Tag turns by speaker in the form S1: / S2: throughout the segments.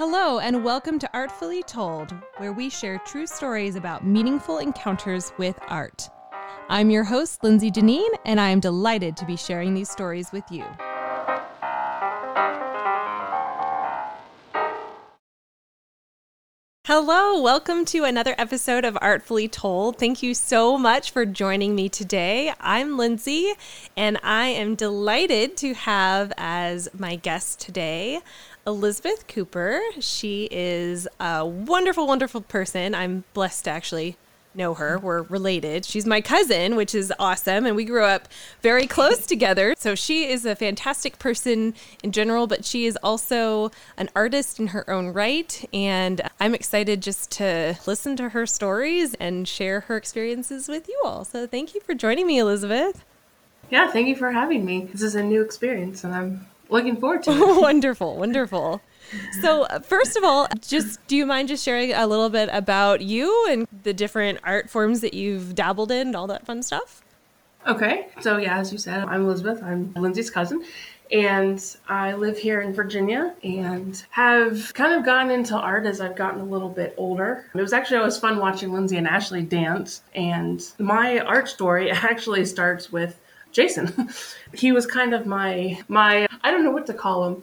S1: Hello, and welcome to Artfully Told, where we share true stories about meaningful encounters with art. I'm your host, Lindsay Deneen, and I am delighted to be sharing these stories with you. Hello, welcome to another episode of Artfully Told. Thank you so much for joining me today. I'm Lindsay, and I am delighted to have as my guest today Elizabeth Cooper. She is a wonderful, wonderful person. I'm blessed to actually know her. We're related. She's my cousin, which is awesome. And we grew up very close together. So she is a fantastic person in general, but she is also an artist in her own right. And I'm excited just to listen to her stories and share her experiences with you all. So thank you for joining me, Elizabeth.
S2: Yeah, thank you for having me. This is a new experience and I'm looking forward to it.
S1: wonderful, wonderful. So, uh, first of all, just do you mind just sharing a little bit about you and the different art forms that you've dabbled in, and all that fun stuff?
S2: Okay. So, yeah, as you said, I'm Elizabeth. I'm Lindsay's cousin. And I live here in Virginia and have kind of gotten into art as I've gotten a little bit older. It was actually always fun watching Lindsay and Ashley dance. And my art story actually starts with Jason. he was kind of my my I don't know what to call him.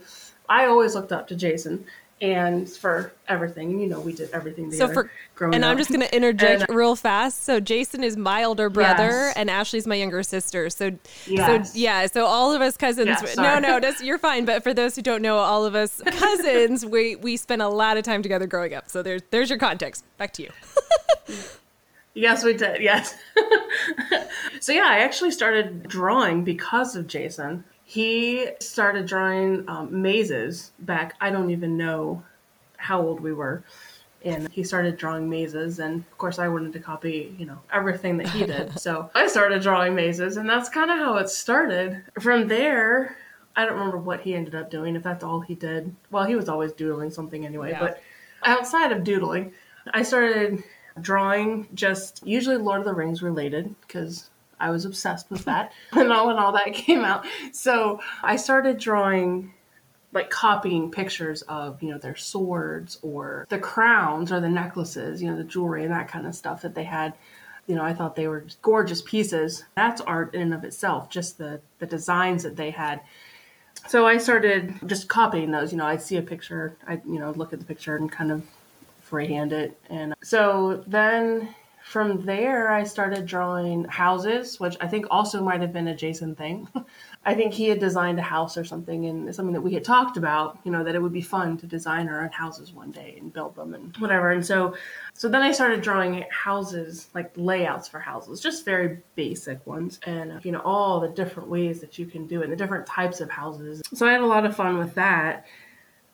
S2: I always looked up to Jason and for everything. And you know, we did everything together. So
S1: for growing and up. I'm just going to interject and, uh, real fast. So Jason is my older brother, yes. and Ashley's my younger sister. So, yes. so yeah, so all of us cousins. No, no, that's, you're fine. But for those who don't know, all of us cousins, we we spent a lot of time together growing up. So there's there's your context. Back to you.
S2: Yes, we did. Yes. so yeah, I actually started drawing because of Jason. He started drawing um, mazes back. I don't even know how old we were. And he started drawing mazes, and of course, I wanted to copy, you know, everything that he did. so I started drawing mazes, and that's kind of how it started. From there, I don't remember what he ended up doing. If that's all he did, well, he was always doodling something anyway. Yeah. But outside of doodling, I started drawing just usually Lord of the Rings related because I was obsessed with that when all when all that came out. So I started drawing like copying pictures of you know their swords or the crowns or the necklaces, you know the jewelry and that kind of stuff that they had. You know, I thought they were gorgeous pieces. That's art in and of itself, just the the designs that they had. So I started just copying those. You know, I'd see a picture, I'd, you know look at the picture and kind of freehand it. And so then from there, I started drawing houses, which I think also might have been a Jason thing. I think he had designed a house or something, and something that we had talked about, you know, that it would be fun to design our own houses one day and build them and whatever. And so, so then I started drawing houses, like layouts for houses, just very basic ones, and you know, all the different ways that you can do it, the different types of houses. So I had a lot of fun with that.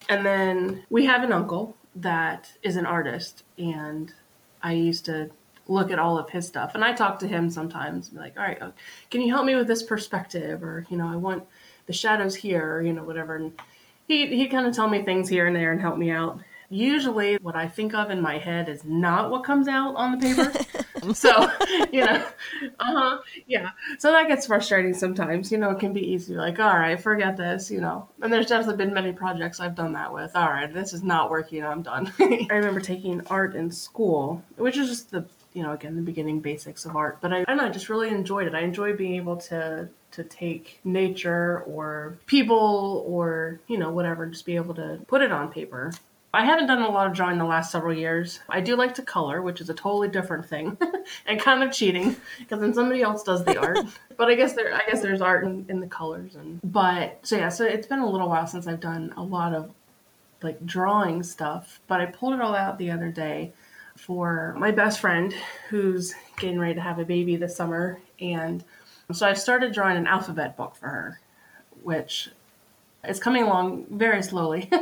S2: And then we have an uncle that is an artist, and I used to look at all of his stuff. And I talk to him sometimes, like, all right, uh, can you help me with this perspective? Or, you know, I want the shadows here, or, you know, whatever. And he, he'd kind of tell me things here and there and help me out. Usually, what I think of in my head is not what comes out on the paper. so, you know, uh huh, yeah. So that gets frustrating sometimes. You know, it can be easy, like, all right, forget this, you know. And there's definitely been many projects I've done that with. All right, this is not working, I'm done. I remember taking art in school, which is just the, you know, again, the beginning basics of art. But I, I don't know, I just really enjoyed it. I enjoy being able to to take nature or people or you know whatever just be able to put it on paper I haven't done a lot of drawing the last several years. I do like to color, which is a totally different thing and kind of cheating because then somebody else does the art. but I guess there, I guess there's art in, in the colors and. But so yeah, so it's been a little while since I've done a lot of like drawing stuff. But I pulled it all out the other day for my best friend who's getting ready to have a baby this summer, and so I started drawing an alphabet book for her, which is coming along very slowly.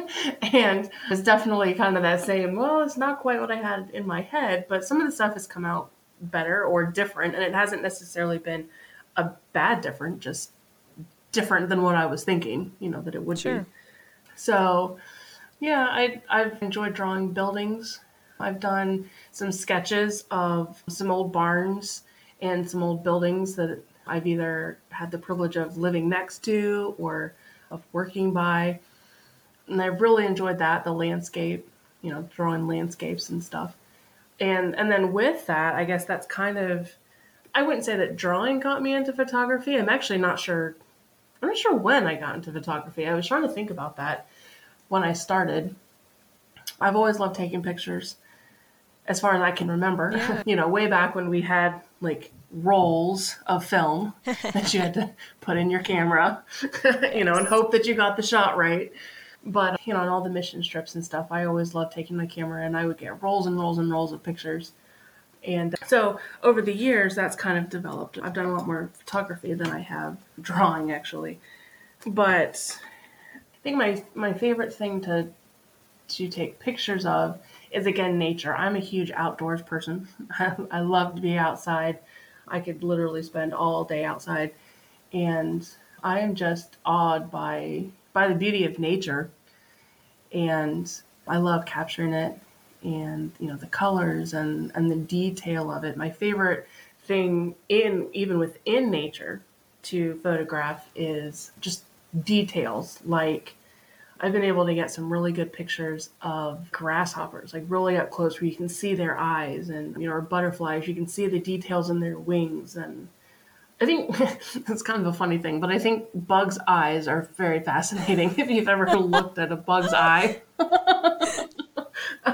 S2: And it's definitely kind of that same well it's not quite what i had in my head but some of the stuff has come out better or different. And it hasn't necessarily been a bad different just different than what i was thinking you know that it would sure. be so yeah I, i've enjoyed drawing buildings i've done some sketches of some old barns and some old buildings that i've either had the privilege of living next to or of working by. and I've really enjoyed that the landscape, you know, drawing landscapes and stuff. And and then with that, I guess that's kind of I wouldn't say that drawing got me into photography. I'm actually not sure I'm not sure when I got into photography. I was trying to think about that when I started. I've always loved taking pictures as far as I can remember.
S1: Yeah.
S2: you know, way back when we had like rolls of film that you had to put in your camera, you know, and hope that you got the shot right. But, you know, on all the mission strips and stuff, I always loved taking my camera and I would get rolls and rolls and rolls of pictures. And uh, so over the years, that's kind of developed. I've done a lot more photography than I have drawing, actually. But I think my, my favorite thing to to take pictures of is again nature. I'm a huge outdoors person. I love to be outside. I could literally spend all day outside and I am just awed by by the beauty of nature and I love capturing it and you know the colors and and the detail of it. My favorite thing in even within nature to photograph is just details like I've been able to get some really good pictures of grasshoppers, like really up close, where you can see their eyes, and you know, or butterflies, you can see the details in their wings. And I think it's kind of a funny thing, but I think bugs' eyes are very fascinating. if you've ever looked at a bug's eye,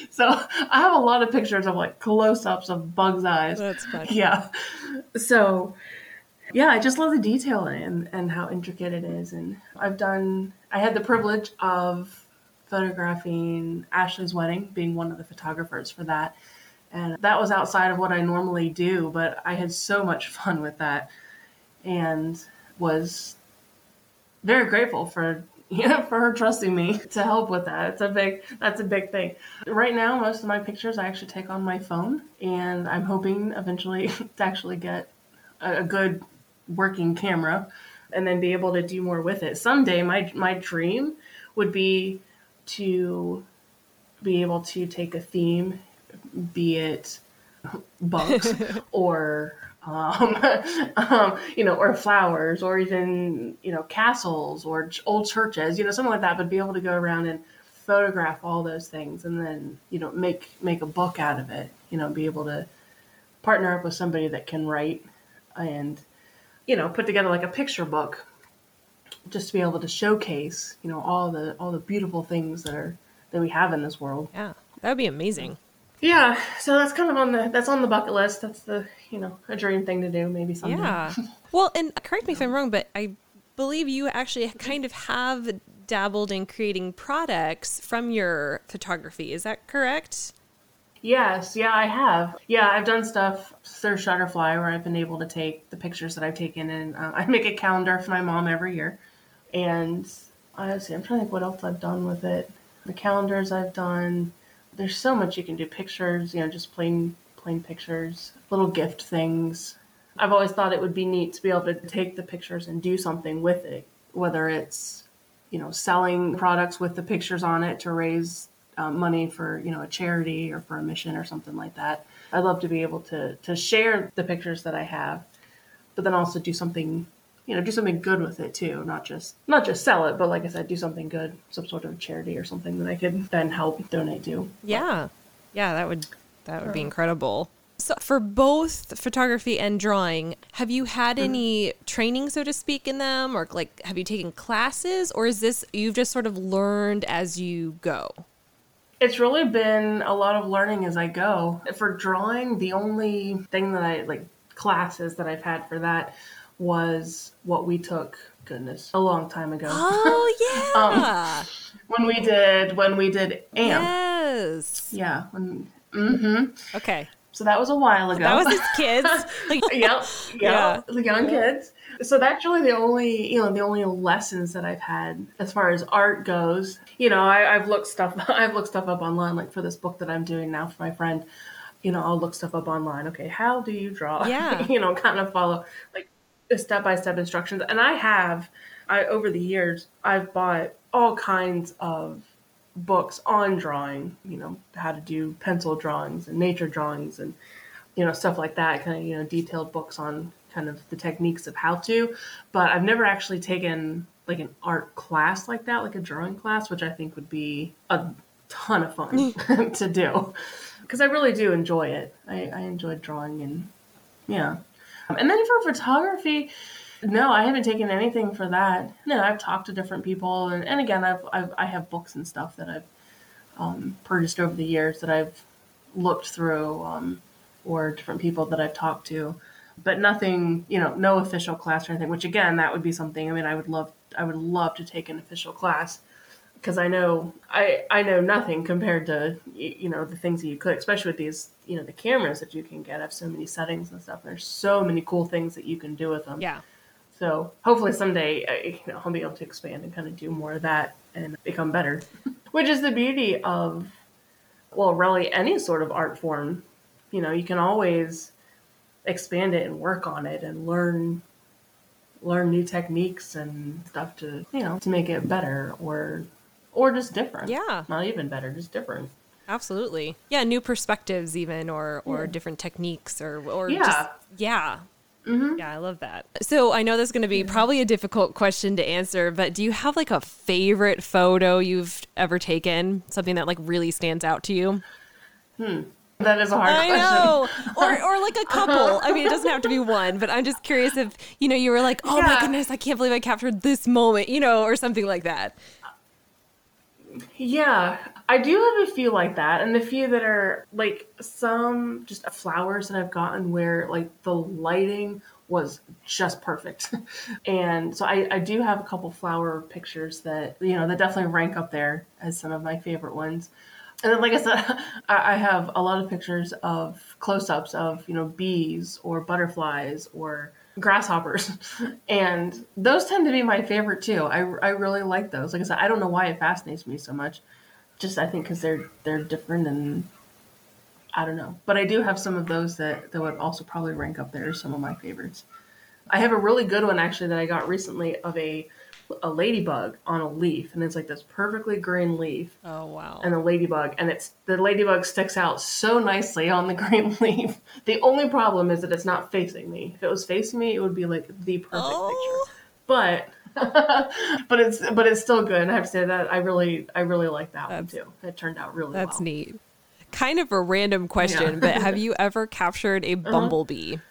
S2: so I have a lot of pictures of like close-ups of bugs' eyes.
S1: That's funny.
S2: Yeah, so yeah, I just love the detail and, and how intricate it is. And I've done, I had the privilege of photographing Ashley's wedding, being one of the photographers for that. And that was outside of what I normally do, but I had so much fun with that and was very grateful for yeah, for her trusting me to help with that. It's a big that's a big thing. Right now most of my pictures I actually take on my phone and I'm hoping eventually to actually get a good working camera and then be able to do more with it. Someday my my dream would be to be able to take a theme, be it bugs or um, um, you know, or flowers, or even you know, castles or ch- old churches, you know, something like that. But be able to go around and photograph all those things, and then you know, make make a book out of it. You know, be able to partner up with somebody that can write and you know put together like a picture book just to be able to showcase you know all the all the beautiful things that are that we have in this world
S1: Yeah, that would be amazing.
S2: yeah so that's kind of on the that's on the bucket list that's the you know a dream thing to do maybe someday
S1: Yeah. Well, and correct me if I'm wrong, but I believe you actually kind of have dabbled in creating products from your photography. Is that correct?
S2: Yes, yeah, I have. Yeah, I've done stuff through Shutterfly where I've been able to take the pictures that I've taken, and uh, I make a calendar for my mom every year. And honestly, I'm trying to think what else I've done with it. The calendars I've done. There's so much you can do. Pictures, you know, just plain plain pictures, little gift things. I've always thought it would be neat to be able to take the pictures and do something with it, whether it's you know selling products with the pictures on it to raise um, money for you know a charity or for a mission or something like that. I'd love to be able to to share the pictures that I have, but then also do something you know do something good with it too, not just not just sell it, but like I said, do something good, some sort of charity or something that I could then help donate to.
S1: Yeah. Yeah, that would that would be incredible. So for both photography and drawing, have you had any training so to speak in them or like have you taken classes or is this you've just sort of learned as you go?
S2: It's really been a lot of learning as I go. For drawing, the only thing that I like classes that I've had for that was what we took goodness a long time ago
S1: Oh yeah.
S2: when we did when we did amp
S1: yes.
S2: yeah when, mm-hmm.
S1: Okay.
S2: so that was a while ago
S1: That was his kids. Like,
S2: yep,
S1: Yeah.
S2: the young kids. So that's really the only, you know, the only lessons that I've had as far as art goes. You know, I, I've looked stuff, I've looked stuff up online, like for this book that I'm doing now for my friend. You know, I'll look stuff up online. Okay, how do you draw?
S1: Yeah.
S2: you know, kind of follow like step by step instructions. And I have, I over the years, I've bought all kinds of books on drawing. You know, how to do pencil drawings and nature drawings and you know stuff like that kind of you know detailed books on kind of the techniques of how to but i've never actually taken like an art class like that, like a drawing class, which I think would be a ton of fun to do because I really do enjoy it. I, I enjoy drawing and yeah. And then for photography, no, I haven't taken anything for that. No, I've talked to different people, and, and again, I've, I've I have books and stuff that I've um, purchased over the years that I've looked through, um, or different people that I've talked to, but nothing, you know, no official class or anything. Which again, that would be something. I mean, I would love, I would love to take an official class because I know I I know nothing compared to you know the things that you could, especially with these you know the cameras that you can get have so many settings and stuff. There's so many cool things that you can do with them.
S1: Yeah.
S2: So hopefully someday uh, you know I'll be able to expand and kind of do more of that and become better, which is the beauty of well really any sort of art form. You know you can always expand it and work on it and learn learn new techniques and stuff to you know to make it better or or just different.
S1: Yeah.
S2: Not even better, just different.
S1: Absolutely. Yeah, new perspectives even or or yeah. different techniques or or
S2: yeah.
S1: just yeah. Mm-hmm. Yeah, I love that. So I know this is going to be probably a difficult question to answer, but do you have like a favorite photo you've ever taken? Something that like really stands out to you?
S2: Hmm. That is a hard question. I
S1: question. know. or or like a couple. I mean, it doesn't have to be one, but I'm just curious if, you know, you were like, "Oh yeah. my goodness, I can't believe I captured this moment," you know, or something like that.
S2: Yeah, I do have a few like that, and a few that are like some just flowers that I've gotten where like the lighting was just perfect. and so I, I do have a couple flower pictures that, you know, that definitely rank up there as some of my favorite ones. And then, like I said, I have a lot of pictures of close ups of, you know, bees or butterflies or grasshoppers. and those tend to be my favorite too. I, I really like those. Like I said, I don't know why it fascinates me so much. Just I think because they're they're different and I don't know. But I do have some of those that that would also probably rank up there as some of my favorites. I have a really good one actually that I got recently of a a ladybug on a leaf, and it's like this perfectly green leaf.
S1: Oh wow!
S2: And a ladybug, and it's the ladybug sticks out so nicely on the green leaf. The only problem is that it's not facing me. If it was facing me, it would be like the perfect oh. picture. But but it's but it's still good. And I have to say that I really I really like that that's, one too. It turned out really
S1: that's
S2: well.
S1: neat. Kind of a random question, yeah. but have you ever captured a uh-huh. bumblebee? Uh-huh.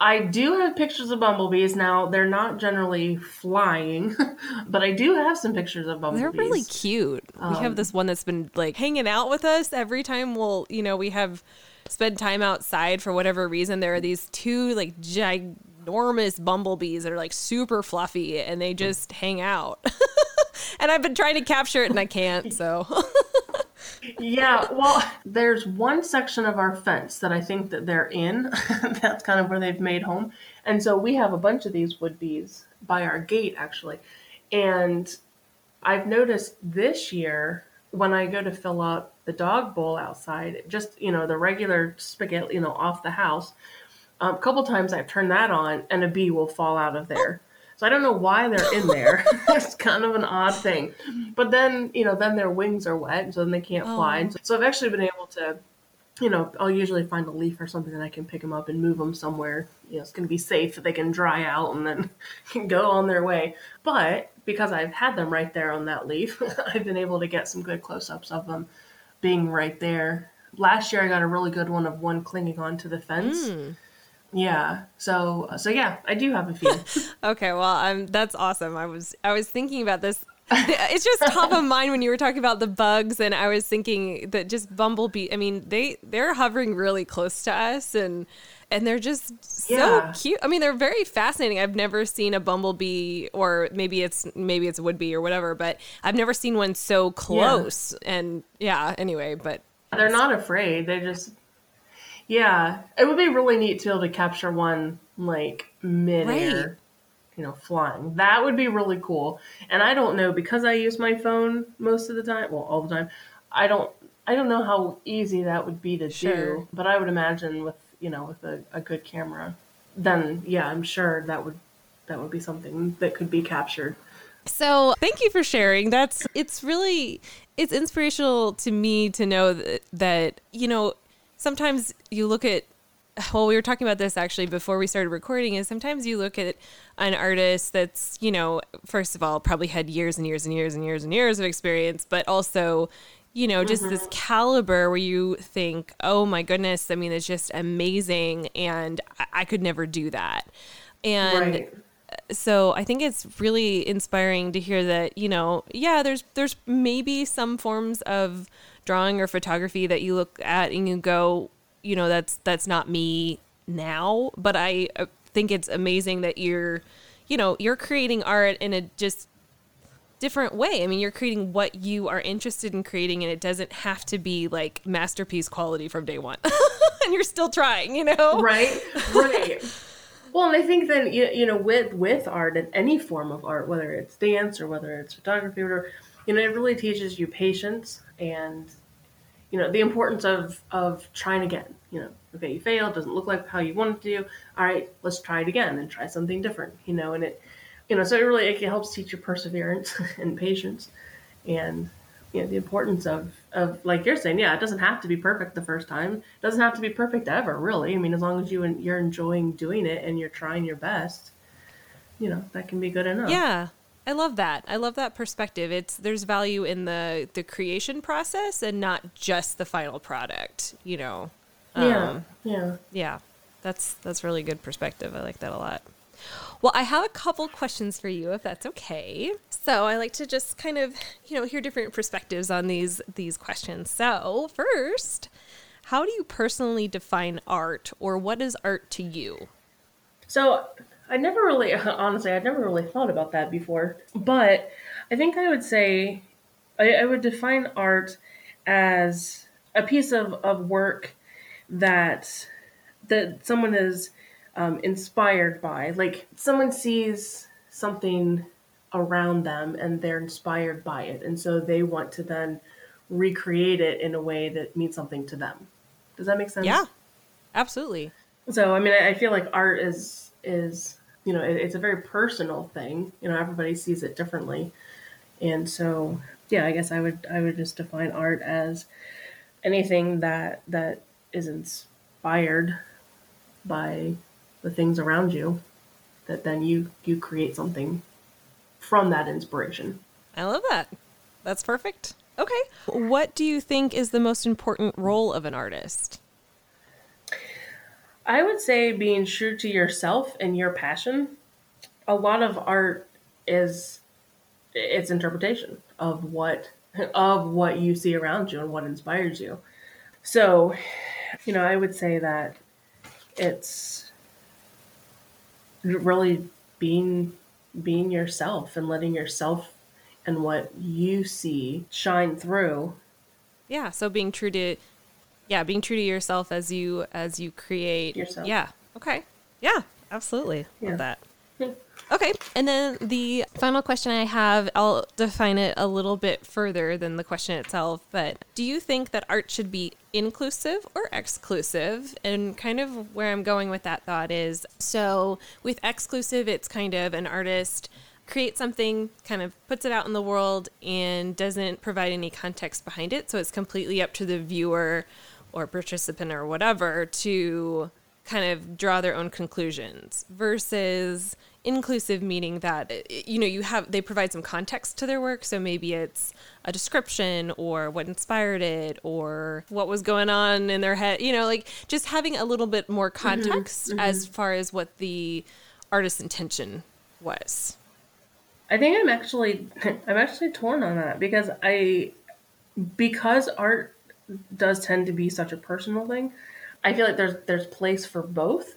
S2: I do have pictures of bumblebees. Now they're not generally flying, but I do have some pictures of bumblebees.
S1: They're really cute. Um, we have um, this one that's been like hanging out with us every time we'll, you know, we have spend time outside for whatever reason. There are these two like ginormous bumblebees that are like super fluffy and they just hang out. and I've been trying to capture it and I can't, so
S2: yeah, well, there's one section of our fence that I think that they're in. That's kind of where they've made home. And so we have a bunch of these wood bees by our gate actually. And I've noticed this year when I go to fill up the dog bowl outside, just, you know, the regular spigot, you know, off the house, um, a couple times I've turned that on and a bee will fall out of there. So I don't know why they're in there. it's kind of an odd thing. But then, you know, then their wings are wet, so then they can't oh. fly. So, so I've actually been able to, you know, I'll usually find a leaf or something that I can pick them up and move them somewhere. You know, it's going to be safe that they can dry out and then can go on their way. But because I've had them right there on that leaf, I've been able to get some good close ups of them being right there. Last year, I got a really good one of one clinging onto the fence. Mm yeah. So so yeah, I do have a few.
S1: okay, well, um, that's awesome. I was I was thinking about this. It's just top of mind when you were talking about the bugs, and I was thinking that just bumblebee. I mean, they they're hovering really close to us, and and they're just so yeah. cute. I mean, they're very fascinating. I've never seen a bumblebee, or maybe it's maybe it's a wood bee or whatever, but I've never seen one so close. Yeah. And yeah, anyway, but
S2: they're not afraid. They just yeah, it would be really neat to be able to capture one like midair, right. you know, flying. That would be really cool. And I don't know because I use my phone most of the time, well, all the time. I don't, I don't know how easy that would be to sure. do, but I would imagine with you know with a, a good camera, then yeah, I'm sure that would that would be something that could be captured.
S1: So, thank you for sharing. That's it's really it's inspirational to me to know that, that you know sometimes you look at well, we were talking about this actually before we started recording. Is sometimes you look at an artist that's, you know, first of all, probably had years and years and years and years and years of experience, but also, you know, just mm-hmm. this caliber where you think, oh my goodness, I mean, it's just amazing. And I, I could never do that. And right. so I think it's really inspiring to hear that, you know, yeah, there's, there's maybe some forms of drawing or photography that you look at and you go, you know that's that's not me now but i uh, think it's amazing that you're you know you're creating art in a just different way. I mean you're creating what you are interested in creating and it doesn't have to be like masterpiece quality from day one. And you're still trying you know?
S2: Right right. Well and i think then you, you know with with art and any form of art whether it's dance or whether it's photography or whatever you know it really teaches you patience and you know the importance of of trying again. You know okay you failed doesn't look like how you wanted to all right let's try it again and try something different you know and it you know so it really it helps teach you perseverance and patience and you know the importance of of like you're saying yeah it doesn't have to be perfect the first time. It doesn't have to be perfect ever really. I mean as long as you and you're enjoying doing it and you're trying your best you know that can be good enough.
S1: Yeah I love that. I love that perspective. It's there's value in the the creation process and not just the final product. You know.
S2: Yeah. Um, yeah.
S1: Yeah. That's that's really good perspective. I like that a lot. Well, I have a couple questions for you, if that's okay. So I like to just kind of, you know, hear different perspectives on these these questions. So first, how do you personally define art, or what is art to you?
S2: So I never really, honestly, I'd never really thought about that before. But I think I would say I, I would define art as a piece of, of work that that someone is um, inspired by. Like someone sees something around them and they're inspired by it, and so they want to then recreate it in a way that means something to them. Does that make sense?
S1: Yeah, absolutely.
S2: So I mean, I feel like art is is you know, it, it's a very personal thing. You know, everybody sees it differently, and so yeah, I guess I would I would just define art as anything that that is inspired by the things around you that then you you create something from that inspiration.
S1: I love that. That's perfect. Okay. What do you think is the most important role of an artist?
S2: I would say being true to yourself and your passion. A lot of art is its interpretation of what of what you see around you and what inspires you. So, you know, I would say that it's really being being yourself and letting yourself and what you see shine through.
S1: Yeah, so being true to yeah, being true to yourself as you as you create
S2: yourself.
S1: Yeah. Okay. Yeah, absolutely. Yeah. Love that. Okay. And then the final question I have, I'll define it a little bit further than the question itself, but do you think that art should be inclusive or exclusive? And kind of where I'm going with that thought is so with exclusive, it's kind of an artist creates something, kind of puts it out in the world, and doesn't provide any context behind it. So it's completely up to the viewer or participant or whatever to kind of draw their own conclusions versus inclusive meaning that you know you have they provide some context to their work so maybe it's a description or what inspired it or what was going on in their head you know like just having a little bit more mm-hmm. context mm-hmm, mm-hmm. as far as what the artist's intention was
S2: i think i'm actually i'm actually torn on that because i because art does tend to be such a personal thing. I feel like there's there's place for both.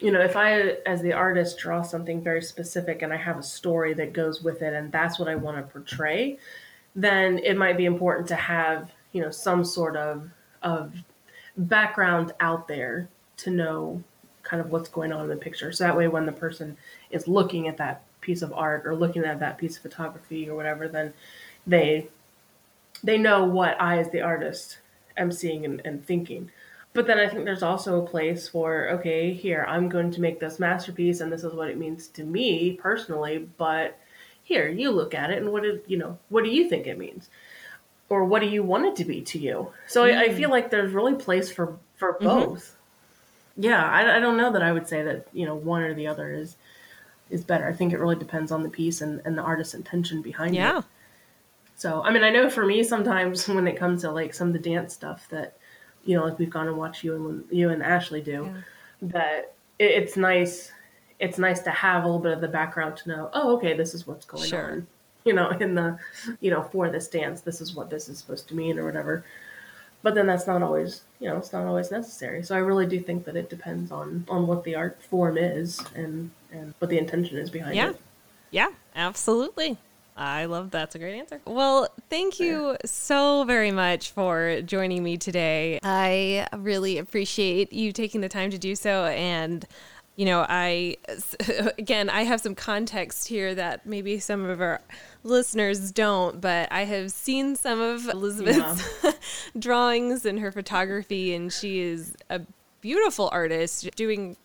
S2: You know, if I as the artist draw something very specific and I have a story that goes with it and that's what I want to portray, then it might be important to have, you know, some sort of of background out there to know kind of what's going on in the picture. So that way when the person is looking at that piece of art or looking at that piece of photography or whatever, then they they know what I, as the artist, am seeing and, and thinking. But then I think there's also a place for, okay, here, I'm going to make this masterpiece and this is what it means to me personally, but here, you look at it and what did, you know, what do you think it means? Or what do you want it to be to you? So mm. I, I, mm. feel like there's really place for, for mm-hmm. both. yeah, I, I don't know that I would say that you know one or the other is is better. I think it really depends on the piece and, and the artist's intention behind
S1: Yeah.
S2: it. So, I mean, I know for me, sometimes when it comes to like some of the dance stuff that, you know, like we've gone and watched you and you and Ashley do, that it, it's nice. It's nice to have a little bit of the background to know. Oh, okay, this is what's going
S1: Sure.
S2: on. You know, in the, you know, for this dance, this is what this is supposed to mean or whatever. But then that's not always, you know, it's not always necessary. So I really do think that it depends on on what the art form is and and what the intention is behind
S1: Yeah.
S2: it.
S1: Yeah. Yeah, absolutely. I love that's a great answer. Well, thank you so very much for joining me today. I really appreciate you taking the time to do so and you know, I again, I have some context here that maybe some of our listeners don't, but I have seen some of Elizabeth's drawings and her photography and she is a beautiful artist doing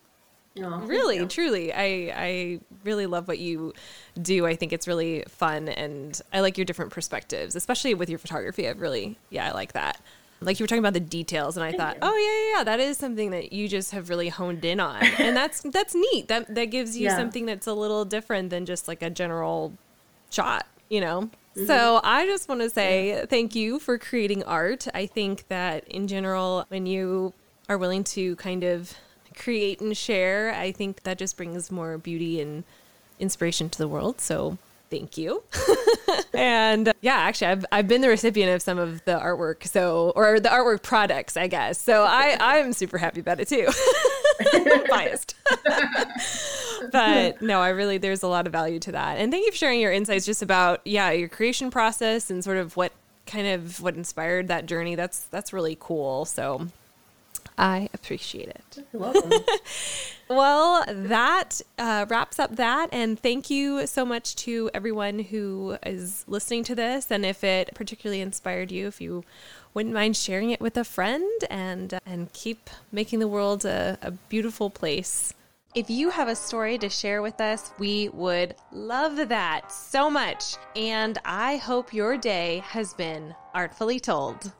S2: Oh,
S1: really truly. I i really love what you do. I think it's really fun and i like your different perspectives especially with your photography. I really yeah i like that. Like you were talking about the details and i thought
S2: you.
S1: oh yeah, yeah yeah that is something that you just have really honed in on. And that's that's neat. That that gives you
S2: Yeah.
S1: something that's a little different than just like a general shot you know?
S2: Mm-hmm.
S1: so i just want to say thank you for creating art. I think that in general when you are willing to kind of create and share i think that just brings more beauty and inspiration to the world so thank you. And uh, yeah actually I've, I've been the recipient of some of the artwork so or the artwork products i guess. So i i'm super happy about it too. Biased. But no i really there's a lot of value to that. And thank you for sharing your insights just about yeah your creation process and sort of what kind of what inspired that journey. That's that's really cool so i appreciate it
S2: You're welcome.
S1: well, that uh, wraps up that. And thank you so much to everyone who is listening to this. And if it particularly inspired you, if you wouldn't mind sharing it with a friend and, uh, and keep making the world a, a beautiful place. If you have a story to share with us, we would love that so much. And I hope your day has been artfully told.